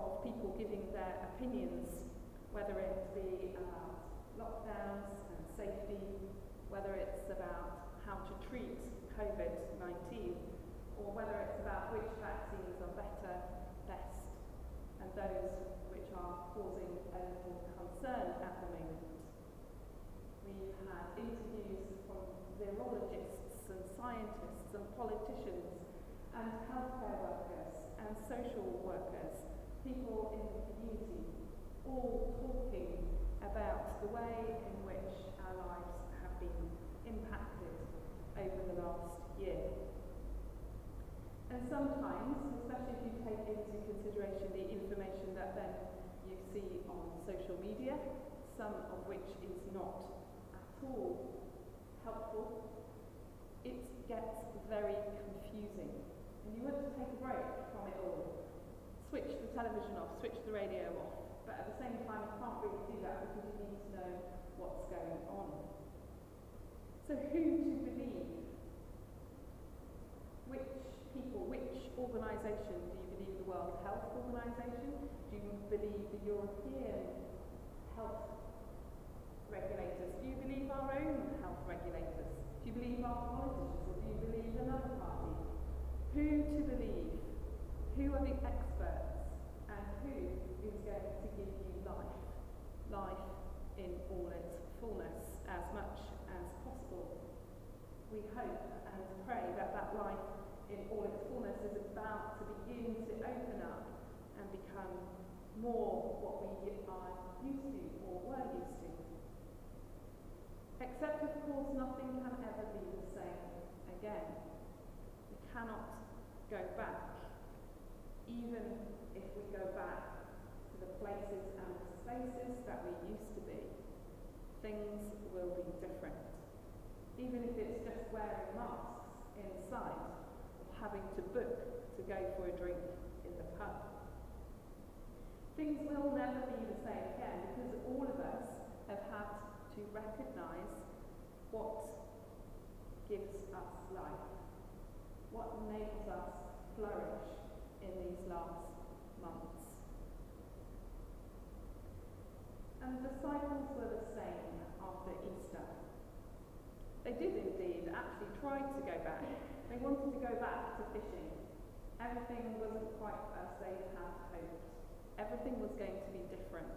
of people giving their opinions, whether it be about uh, lockdowns and safety, whether it's about how to treat COVID 19, or whether it's about which vaccines are better, best, and those which are causing a little concern at the moment. We've had interviews from virologists and scientists and politicians and healthcare workers and social workers, people in the community, all talking about the way in which our lives have been impacted over the last year. And sometimes, especially if you take into consideration the information that then you see on social media, some of which is not at all helpful, it gets very confusing. And you want to take a break from it all. Switch the television off, switch the radio off. But at the same time, you can't really do that because you need to know what's going on. So who to believe? Which people, which organisation? Do you believe the World Health Organization? Do you believe the European health regulators? Do you believe our own health regulators? Do you believe our politicians or do you believe another party? Who to believe? Who are the experts? And who is going to give you life? Life in all its fullness as much as possible. We hope and pray that that life in all its fullness is about to begin to open up and become more what we are used to or were used to. Except, of course, nothing can ever be the same again. We cannot go back, even if we go back to the places and the spaces that we used to be. Things will be different. Even if it's just wearing masks inside or having to book to go for a drink in the pub. Things will never be the same again because all of us have had to recognise what gives us life, what enables us flourish in these last months. And the disciples were the same after Easter. They did indeed actually try to go back they wanted to go back to fishing. Everything wasn't quite as they had hoped. Everything was going to be different.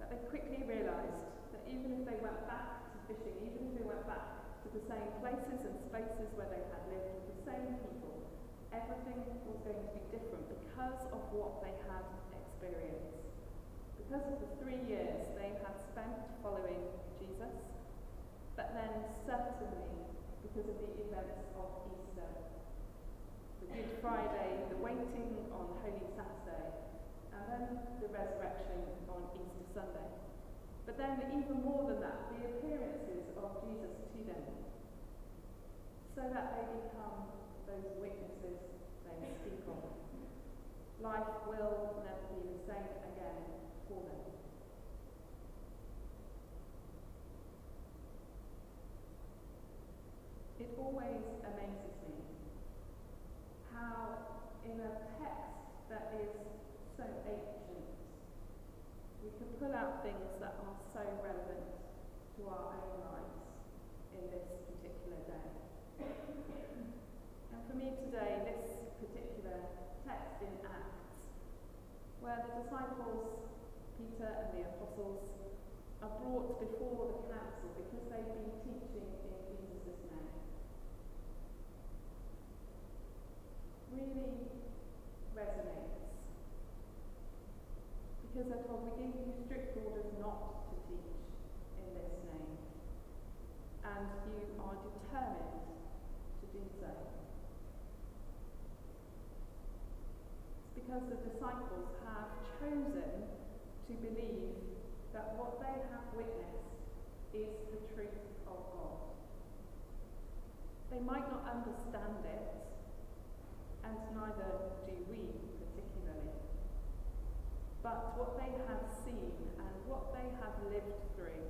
But they quickly realised that even if they went back to fishing, even if they went back to the same places and spaces where they had lived with the same people, everything was going to be different because of what they had experienced. Because of the three years they had spent following Jesus, but then certainly because of the events of Easter. The Good Friday, the waiting on Holy Saturday, and then the resurrection on Easter Sunday. But then, even more than that, the appearances of Jesus to them, so that they become those witnesses they speak of. Life will never be the same again for them. It always amazes me how, in a text that is so ancient, we can pull out things that are so relevant to our own lives in this particular day. and for me today, this particular text in Acts, where the disciples, Peter and the apostles, are brought before the council because they've been teaching in Jesus' name. really resonates. We give you strict orders not to teach in this name. And you are determined to do so. It's because the disciples have chosen to believe that what they have witnessed is the truth of God. They might not understand it, and neither do we particularly but what they have seen and what they have lived through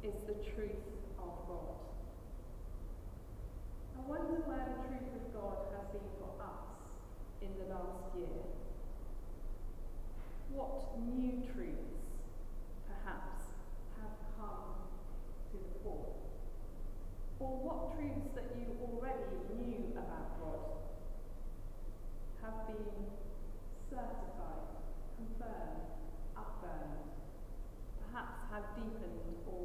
is the truth of God. I wonder where the truth of God has been for us in the last year. What new truths, perhaps, have come to the fore? Or what truths that you already knew about God have been certified confirmed, affirmed, perhaps have deepened or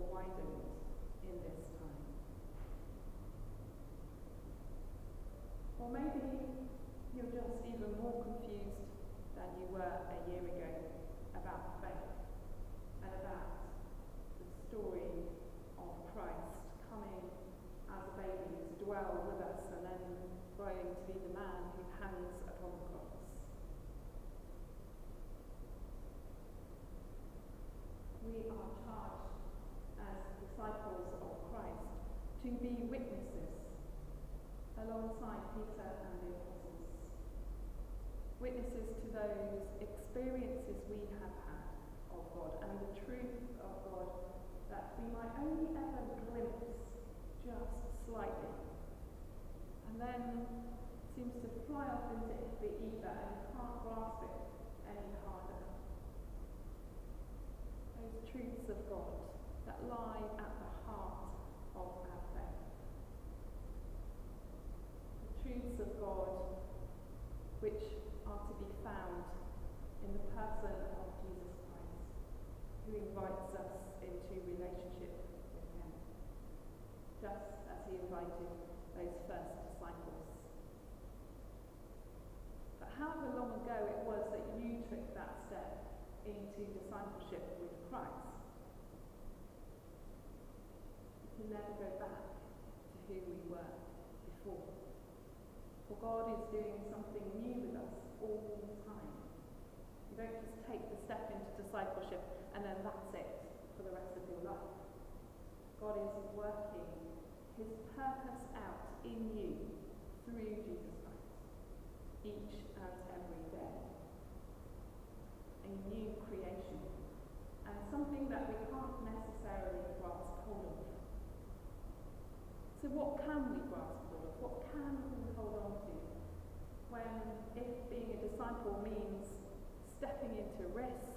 only ever glimpse just slightly and then seems to fly off into the ether and you can't grasp it any harder. Those truths of God that lie at the heart of our faith The truths of God which are to be found in the person of Jesus Christ, who invites us into relationship just as He invited those first disciples. But however long ago it was that you took that step into discipleship with Christ, you can never go back to who we were before. For God is doing something new with us all the time. You don't just take the step into discipleship and then that's it for the rest of your life. God is working his purpose out in you through Jesus Christ each and every day. A new creation and something that we can't necessarily grasp hold of. So what can we grasp hold of? What can we hold on to when, if being a disciple means stepping into risk,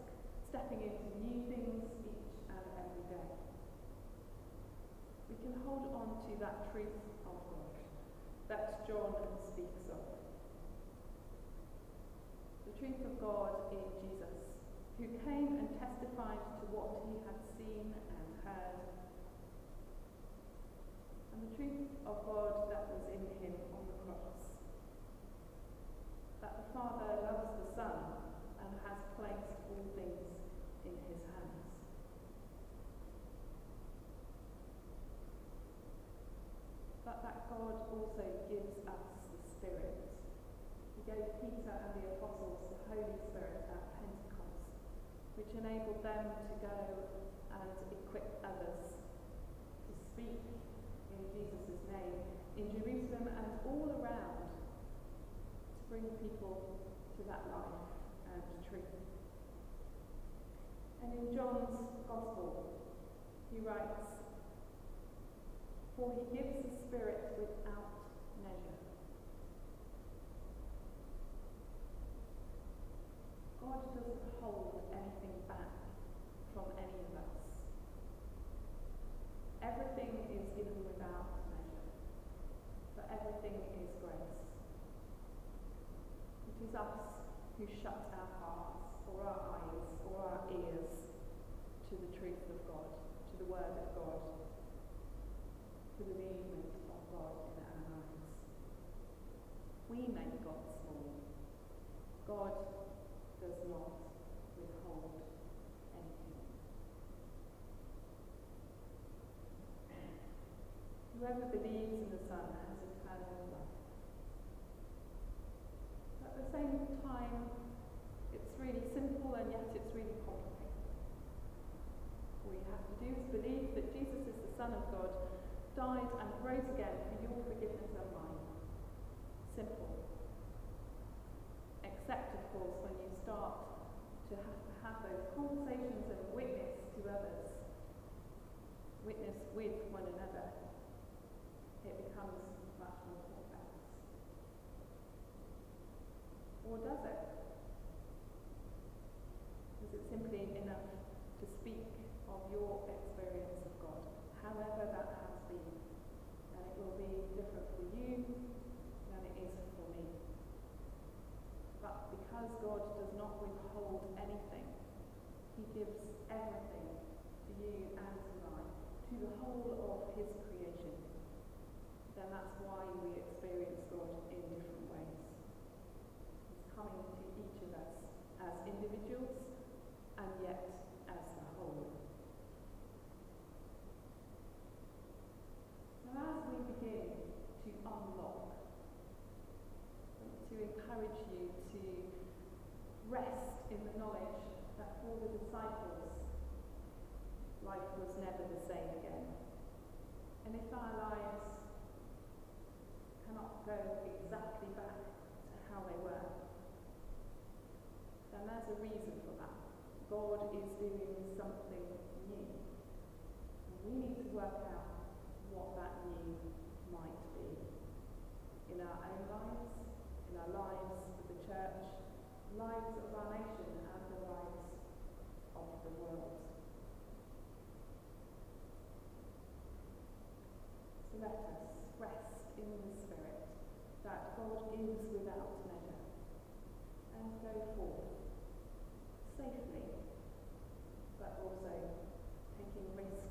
stepping into new things each and every day. We can hold on to that truth of God that John speaks of. The truth of God in Jesus, who came and testified to what he had seen and heard. And the truth of God that was in him on the cross that the Father loves the Son and has placed all things but that God also gives us the Spirit. He gave Peter and the apostles the Holy Spirit at Pentecost, which enabled them to go and equip others to speak hold anything back from any of us. Everything is given without measure, for everything is grace. It is us who shut our hearts or our eyes or our ears to the truth of God, to the word of God, to the movement of God in our lives. We make God small. God does not withhold anything. Whoever believes in the Son has eternal life. At the same time, it's really simple and yet it's really complicated. All you have to do is believe that Jesus is the Son of God, died and rose again for your forgiveness and mine. Simple. Except, of course, when you start to have, to have those conversations and witness to others, witness with one another, becomes much more complex. Or does it? Is it simply enough to speak of your experience of God, however that has been? And it will be different for you than it is for me. But because God does not withhold anything, He gives everything to you and to I, to the whole of His creation then that's why we experience God in different ways. He's coming to each of us as individuals and yet as the whole. Now, as we begin to unlock, to encourage you to rest in the knowledge that for the disciples, life was never the same again. And if our lives cannot go exactly back to how they were, then there's a reason for that. God is doing something new. And we need to work out what that new might be in our own lives, in our lives of the church, lives of our nation, and the lives of the world. So let us rest in the Spirit that God is without measure and go forth safely, but also taking risks